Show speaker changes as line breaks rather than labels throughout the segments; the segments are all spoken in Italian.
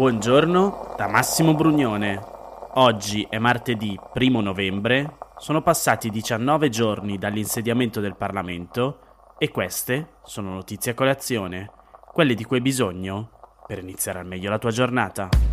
Buongiorno da Massimo Brugnone. Oggi è martedì 1 novembre, sono passati 19 giorni dall'insediamento del Parlamento e queste sono notizie a colazione, quelle di cui hai bisogno per iniziare al meglio la tua giornata.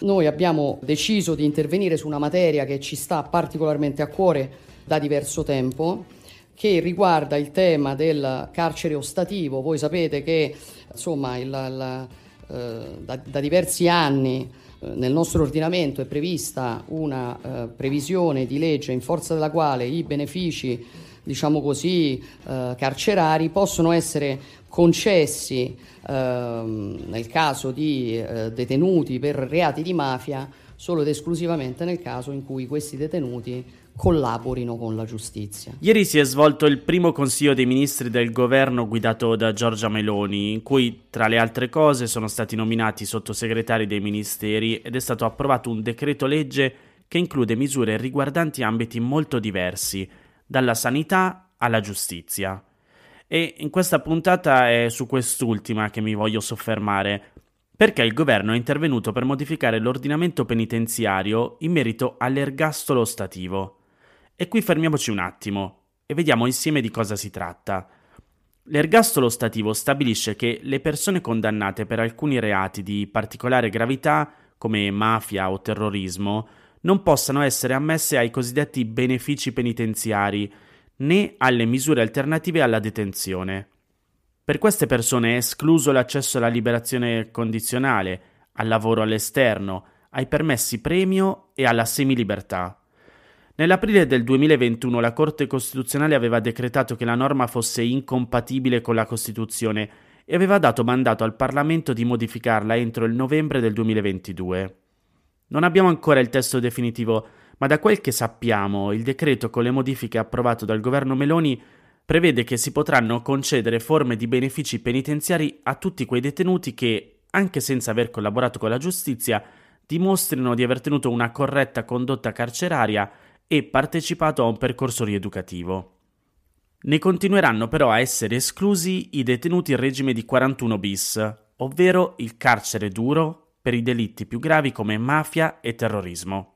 Noi abbiamo deciso di intervenire su una materia che ci sta particolarmente a cuore da diverso tempo, che riguarda il tema del carcere ostativo. Voi sapete che insomma, il, il, eh, da, da, diversi anni eh, nel nostro ordinamento è prevista una eh, previsione di legge in forza della quale i benefici diciamo così, eh, carcerari possono essere concessi ehm, nel caso di eh, detenuti per reati di mafia solo ed esclusivamente nel caso in cui questi detenuti collaborino con la giustizia.
Ieri si è svolto il primo Consiglio dei Ministri del governo guidato da Giorgia Meloni, in cui tra le altre cose sono stati nominati sottosegretari dei ministeri ed è stato approvato un decreto legge che include misure riguardanti ambiti molto diversi, dalla sanità alla giustizia. E in questa puntata è su quest'ultima che mi voglio soffermare, perché il governo è intervenuto per modificare l'ordinamento penitenziario in merito all'ergastolo stativo. E qui fermiamoci un attimo e vediamo insieme di cosa si tratta. L'ergastolo stativo stabilisce che le persone condannate per alcuni reati di particolare gravità, come mafia o terrorismo, non possano essere ammesse ai cosiddetti benefici penitenziari né alle misure alternative alla detenzione. Per queste persone è escluso l'accesso alla liberazione condizionale, al lavoro all'esterno, ai permessi premio e alla semilibertà. Nell'aprile del 2021 la Corte Costituzionale aveva decretato che la norma fosse incompatibile con la Costituzione e aveva dato mandato al Parlamento di modificarla entro il novembre del 2022. Non abbiamo ancora il testo definitivo, ma da quel che sappiamo, il decreto con le modifiche approvato dal governo Meloni prevede che si potranno concedere forme di benefici penitenziari a tutti quei detenuti che, anche senza aver collaborato con la giustizia, dimostrino di aver tenuto una corretta condotta carceraria e partecipato a un percorso rieducativo. Ne continueranno però a essere esclusi i detenuti in regime di 41 bis, ovvero il carcere duro, per i delitti più gravi come mafia e terrorismo.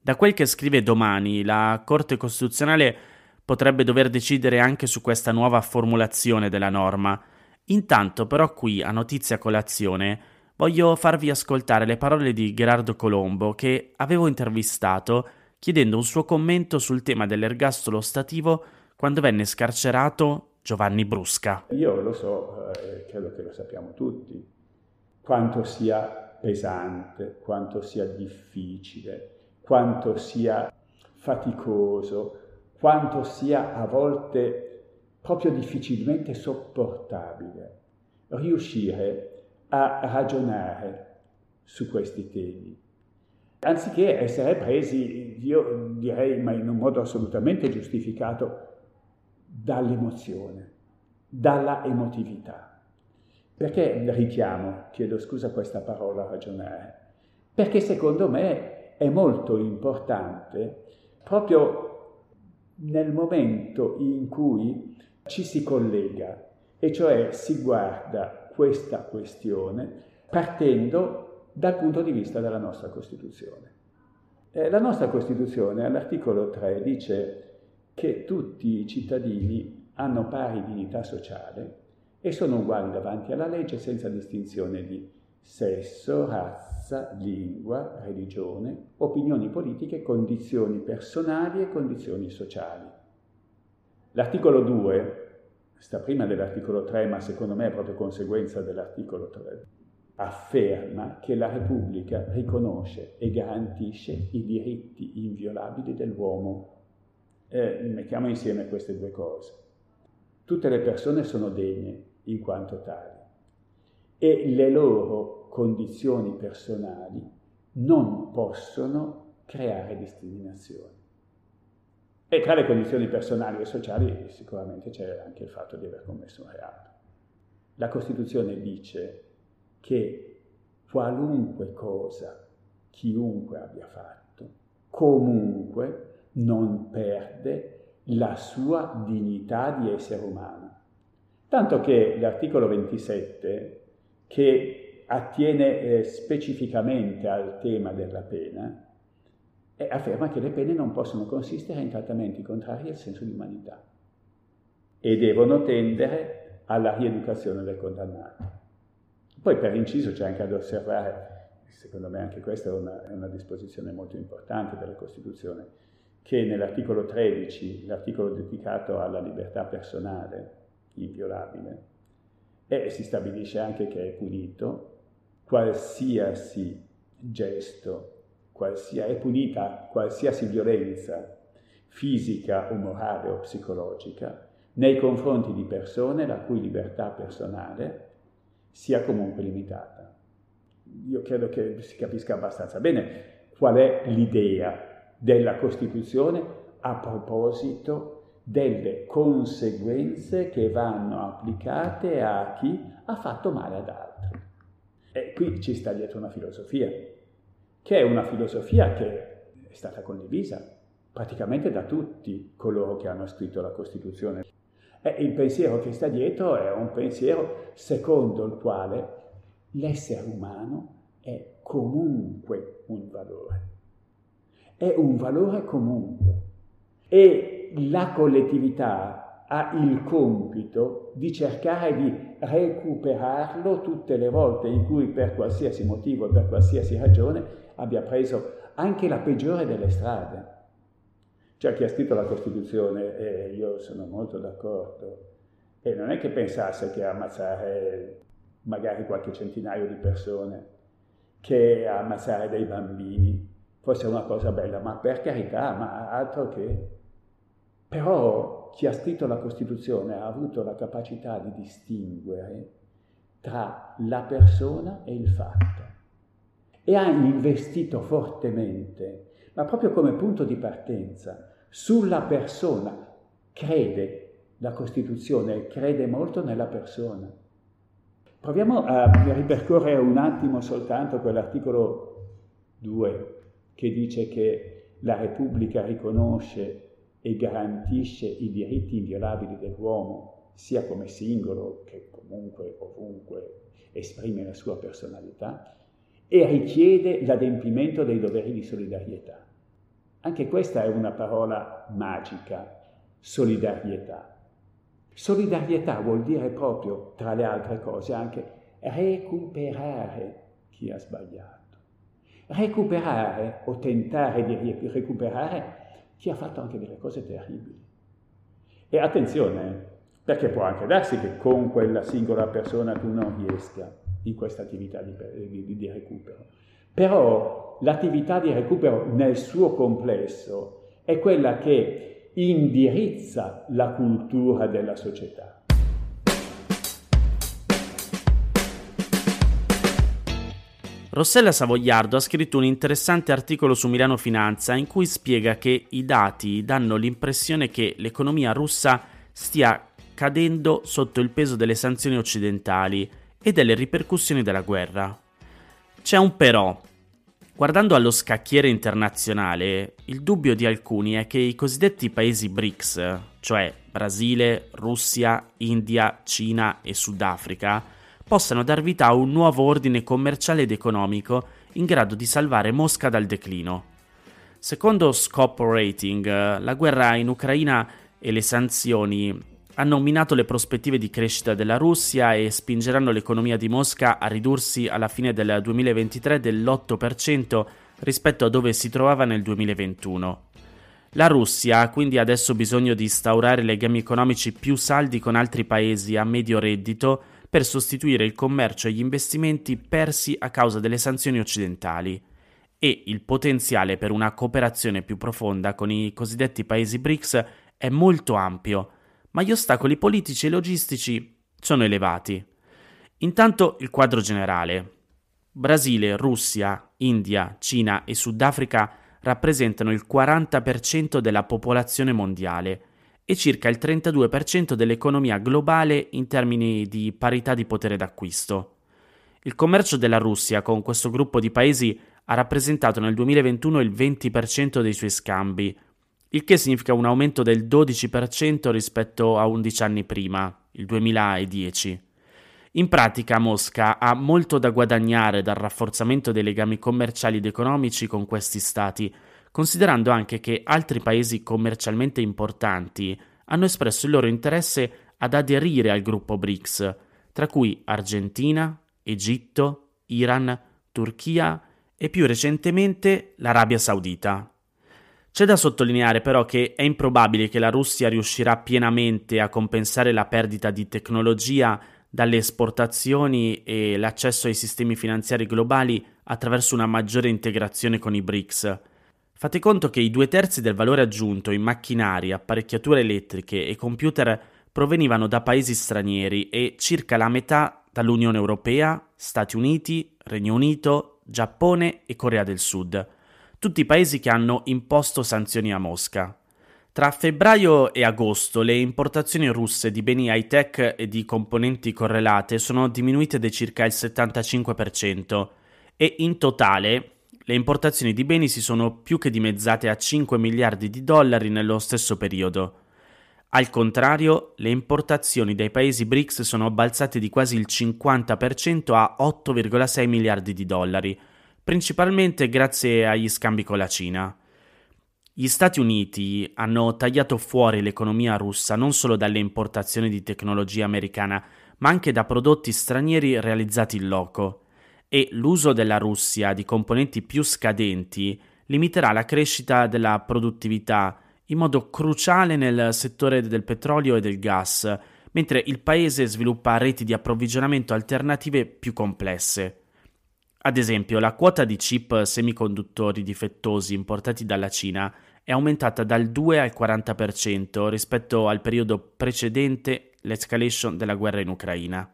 Da quel che scrive domani, la Corte Costituzionale potrebbe dover decidere anche su questa nuova formulazione della norma. Intanto però qui a Notizia Colazione voglio farvi ascoltare le parole di Gerardo Colombo che avevo intervistato chiedendo un suo commento sul tema dell'ergastolo stativo quando venne scarcerato Giovanni Brusca.
Io lo so, eh, credo che lo sappiamo tutti, quanto sia pesante, quanto sia difficile, quanto sia faticoso, quanto sia a volte proprio difficilmente sopportabile riuscire a ragionare su questi temi. Anziché essere presi, io direi, ma in un modo assolutamente giustificato, dall'emozione, dalla emotività. Perché richiamo, chiedo scusa questa parola, ragionare? Perché secondo me è molto importante proprio nel momento in cui ci si collega, e cioè si guarda questa questione partendo dal punto di vista della nostra Costituzione. Eh, la nostra Costituzione all'articolo 3 dice che tutti i cittadini hanno pari dignità sociale e sono uguali davanti alla legge senza distinzione di sesso, razza, lingua, religione, opinioni politiche, condizioni personali e condizioni sociali. L'articolo 2 sta prima dell'articolo 3, ma secondo me è proprio conseguenza dell'articolo 3, afferma che la Repubblica riconosce e garantisce i diritti inviolabili dell'uomo. Eh, mettiamo insieme queste due cose. Tutte le persone sono degne in quanto tali e le loro condizioni personali non possono creare discriminazioni. E tra le condizioni personali e sociali sicuramente c'è anche il fatto di aver commesso un reato. La Costituzione dice che qualunque cosa chiunque abbia fatto, comunque non perde la sua dignità di essere umano. Tanto che l'articolo 27, che attiene eh, specificamente al tema della pena, eh, afferma che le pene non possono consistere in trattamenti contrari al senso di umanità e devono tendere alla rieducazione del condannato. Poi per inciso c'è anche ad osservare, secondo me anche questa è una, è una disposizione molto importante della Costituzione, che nell'articolo 13, l'articolo dedicato alla libertà personale, inviolabile, e si stabilisce anche che è punito qualsiasi gesto, qualsiasi, è punita qualsiasi violenza fisica o morale o psicologica nei confronti di persone la cui libertà personale sia comunque limitata. Io credo che si capisca abbastanza bene qual è l'idea della Costituzione a proposito delle conseguenze che vanno applicate a chi ha fatto male ad altri. E qui ci sta dietro una filosofia, che è una filosofia che è stata condivisa praticamente da tutti coloro che hanno scritto la Costituzione. E il pensiero che sta dietro è un pensiero secondo il quale l'essere umano è comunque un valore. È un valore comunque. E la collettività ha il compito di cercare di recuperarlo tutte le volte in cui per qualsiasi motivo e per qualsiasi ragione abbia preso anche la peggiore delle strade. C'è chi ha scritto la Costituzione e io sono molto d'accordo. E non è che pensasse che ammazzare magari qualche centinaio di persone, che ammazzare dei bambini fosse una cosa bella, ma per carità, ma altro che. Però chi ha scritto la Costituzione ha avuto la capacità di distinguere tra la persona e il fatto e ha investito fortemente, ma proprio come punto di partenza, sulla persona. Crede la Costituzione, crede molto nella persona. Proviamo a ripercorrere un attimo soltanto quell'articolo 2 che dice che la Repubblica riconosce e garantisce i diritti inviolabili dell'uomo, sia come singolo che comunque ovunque esprime la sua personalità, e richiede l'adempimento dei doveri di solidarietà. Anche questa è una parola magica, solidarietà. Solidarietà vuol dire proprio, tra le altre cose, anche recuperare chi ha sbagliato. Recuperare o tentare di recuperare chi ha fatto anche delle cose terribili. E attenzione, perché può anche darsi che con quella singola persona tu non riesca in questa attività di, di, di recupero. Però l'attività di recupero nel suo complesso è quella che indirizza la cultura della società.
Rossella Savoiardo ha scritto un interessante articolo su Milano Finanza in cui spiega che i dati danno l'impressione che l'economia russa stia cadendo sotto il peso delle sanzioni occidentali e delle ripercussioni della guerra. C'è un però. Guardando allo scacchiere internazionale, il dubbio di alcuni è che i cosiddetti paesi BRICS, cioè Brasile, Russia, India, Cina e Sudafrica, possano dar vita a un nuovo ordine commerciale ed economico in grado di salvare Mosca dal declino. Secondo Scope Rating, la guerra in Ucraina e le sanzioni hanno minato le prospettive di crescita della Russia e spingeranno l'economia di Mosca a ridursi alla fine del 2023 dell'8% rispetto a dove si trovava nel 2021. La Russia ha quindi adesso bisogno di instaurare legami economici più saldi con altri paesi a medio reddito per sostituire il commercio e gli investimenti persi a causa delle sanzioni occidentali. E il potenziale per una cooperazione più profonda con i cosiddetti paesi BRICS è molto ampio ma gli ostacoli politici e logistici sono elevati. Intanto il quadro generale. Brasile, Russia, India, Cina e Sudafrica rappresentano il 40% della popolazione mondiale e circa il 32% dell'economia globale in termini di parità di potere d'acquisto. Il commercio della Russia con questo gruppo di paesi ha rappresentato nel 2021 il 20% dei suoi scambi, il che significa un aumento del 12% rispetto a 11 anni prima, il 2010. In pratica Mosca ha molto da guadagnare dal rafforzamento dei legami commerciali ed economici con questi stati, considerando anche che altri paesi commercialmente importanti hanno espresso il loro interesse ad aderire al gruppo BRICS, tra cui Argentina, Egitto, Iran, Turchia e più recentemente l'Arabia Saudita. C'è da sottolineare però che è improbabile che la Russia riuscirà pienamente a compensare la perdita di tecnologia dalle esportazioni e l'accesso ai sistemi finanziari globali attraverso una maggiore integrazione con i BRICS. Fate conto che i due terzi del valore aggiunto in macchinari, apparecchiature elettriche e computer provenivano da paesi stranieri e circa la metà dall'Unione Europea, Stati Uniti, Regno Unito, Giappone e Corea del Sud tutti paesi che hanno imposto sanzioni a Mosca. Tra febbraio e agosto le importazioni russe di beni high-tech e di componenti correlate sono diminuite di circa il 75% e in totale le importazioni di beni si sono più che dimezzate a 5 miliardi di dollari nello stesso periodo. Al contrario, le importazioni dai paesi BRICS sono balzate di quasi il 50% a 8,6 miliardi di dollari, principalmente grazie agli scambi con la Cina. Gli Stati Uniti hanno tagliato fuori l'economia russa non solo dalle importazioni di tecnologia americana, ma anche da prodotti stranieri realizzati in loco, e l'uso della Russia di componenti più scadenti limiterà la crescita della produttività in modo cruciale nel settore del petrolio e del gas, mentre il paese sviluppa reti di approvvigionamento alternative più complesse. Ad esempio, la quota di chip semiconduttori difettosi importati dalla Cina è aumentata dal 2 al 40% rispetto al periodo precedente l'escalation della guerra in Ucraina.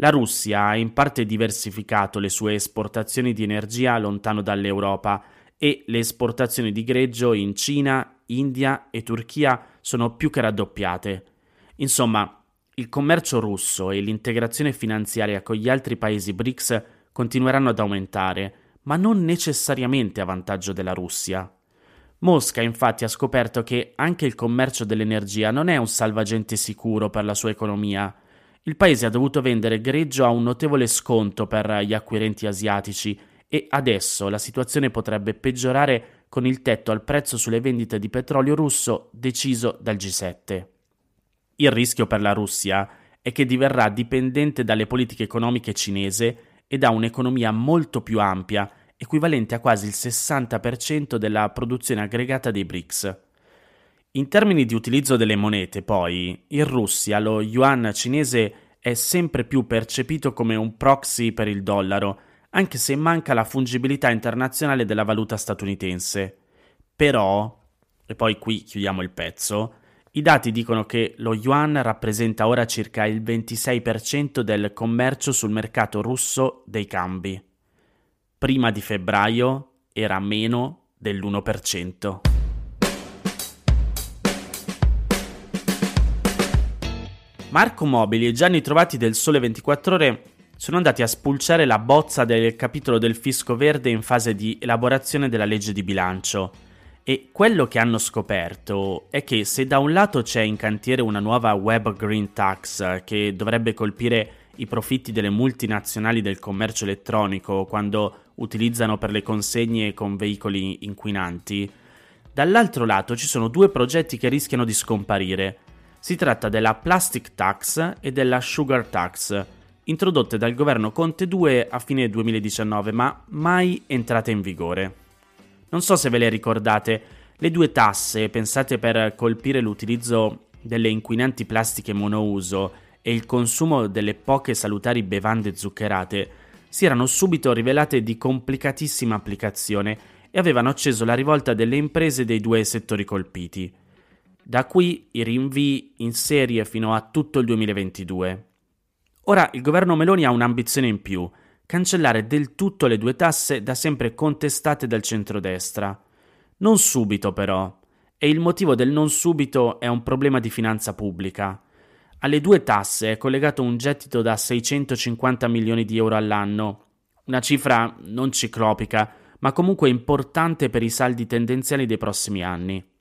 La Russia ha in parte diversificato le sue esportazioni di energia lontano dall'Europa e le esportazioni di greggio in Cina, India e Turchia sono più che raddoppiate. Insomma, il commercio russo e l'integrazione finanziaria con gli altri paesi BRICS continueranno ad aumentare, ma non necessariamente a vantaggio della Russia. Mosca infatti ha scoperto che anche il commercio dell'energia non è un salvagente sicuro per la sua economia. Il paese ha dovuto vendere greggio a un notevole sconto per gli acquirenti asiatici e adesso la situazione potrebbe peggiorare con il tetto al prezzo sulle vendite di petrolio russo deciso dal G7. Il rischio per la Russia è che diverrà dipendente dalle politiche economiche cinese ed ha un'economia molto più ampia, equivalente a quasi il 60% della produzione aggregata dei BRICS. In termini di utilizzo delle monete, poi, in Russia lo yuan cinese è sempre più percepito come un proxy per il dollaro, anche se manca la fungibilità internazionale della valuta statunitense. Però, e poi qui chiudiamo il pezzo, i dati dicono che lo yuan rappresenta ora circa il 26% del commercio sul mercato russo dei cambi. Prima di febbraio era meno dell'1%. Marco Mobili e Gianni Trovati del Sole 24 Ore sono andati a spulciare la bozza del capitolo del fisco verde in fase di elaborazione della legge di bilancio e quello che hanno scoperto è che se da un lato c'è in cantiere una nuova web green tax che dovrebbe colpire i profitti delle multinazionali del commercio elettronico quando utilizzano per le consegne con veicoli inquinanti, dall'altro lato ci sono due progetti che rischiano di scomparire. Si tratta della plastic tax e della sugar tax, introdotte dal governo Conte 2 a fine 2019 ma mai entrate in vigore. Non so se ve le ricordate, le due tasse pensate per colpire l'utilizzo delle inquinanti plastiche monouso e il consumo delle poche salutari bevande zuccherate si erano subito rivelate di complicatissima applicazione e avevano acceso la rivolta delle imprese dei due settori colpiti. Da qui i rinvii in serie fino a tutto il 2022. Ora il governo Meloni ha un'ambizione in più, cancellare del tutto le due tasse da sempre contestate dal centrodestra. Non subito però, e il motivo del non subito è un problema di finanza pubblica. Alle due tasse è collegato un gettito da 650 milioni di euro all'anno, una cifra non ciclopica, ma comunque importante per i saldi tendenziali dei prossimi anni.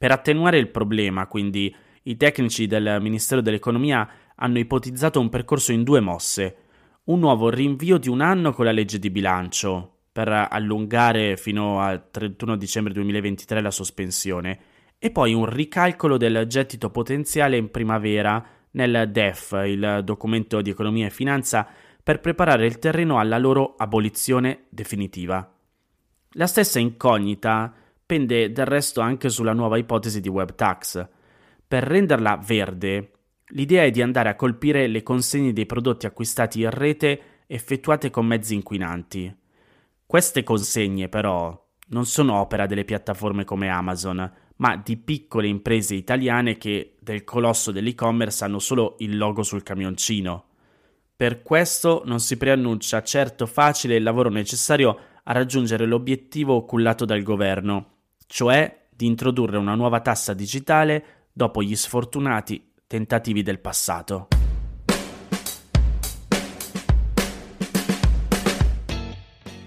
Per attenuare il problema, quindi, i tecnici del Ministero dell'Economia hanno ipotizzato un percorso in due mosse. Un nuovo rinvio di un anno con la legge di bilancio, per allungare fino al 31 dicembre 2023 la sospensione, e poi un ricalcolo del gettito potenziale in primavera nel DEF, il documento di economia e finanza, per preparare il terreno alla loro abolizione definitiva. La stessa incognita pende del resto anche sulla nuova ipotesi di web tax. Per renderla verde, l'idea è di andare a colpire le consegne dei prodotti acquistati in rete effettuate con mezzi inquinanti. Queste consegne, però, non sono opera delle piattaforme come Amazon, ma di piccole imprese italiane che del colosso dell'e-commerce hanno solo il logo sul camioncino. Per questo non si preannuncia certo facile il lavoro necessario a raggiungere l'obiettivo occullato dal governo, cioè di introdurre una nuova tassa digitale dopo gli sfortunati tentativi del passato.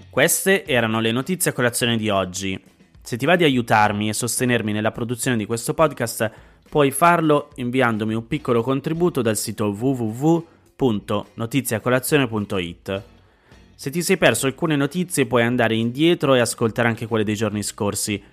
Queste erano le notizie a colazione di oggi. Se ti va di aiutarmi e sostenermi nella produzione di questo podcast, puoi farlo inviandomi un piccolo contributo dal sito www.notiziacolazione.it. Se ti sei perso alcune notizie puoi andare indietro e ascoltare anche quelle dei giorni scorsi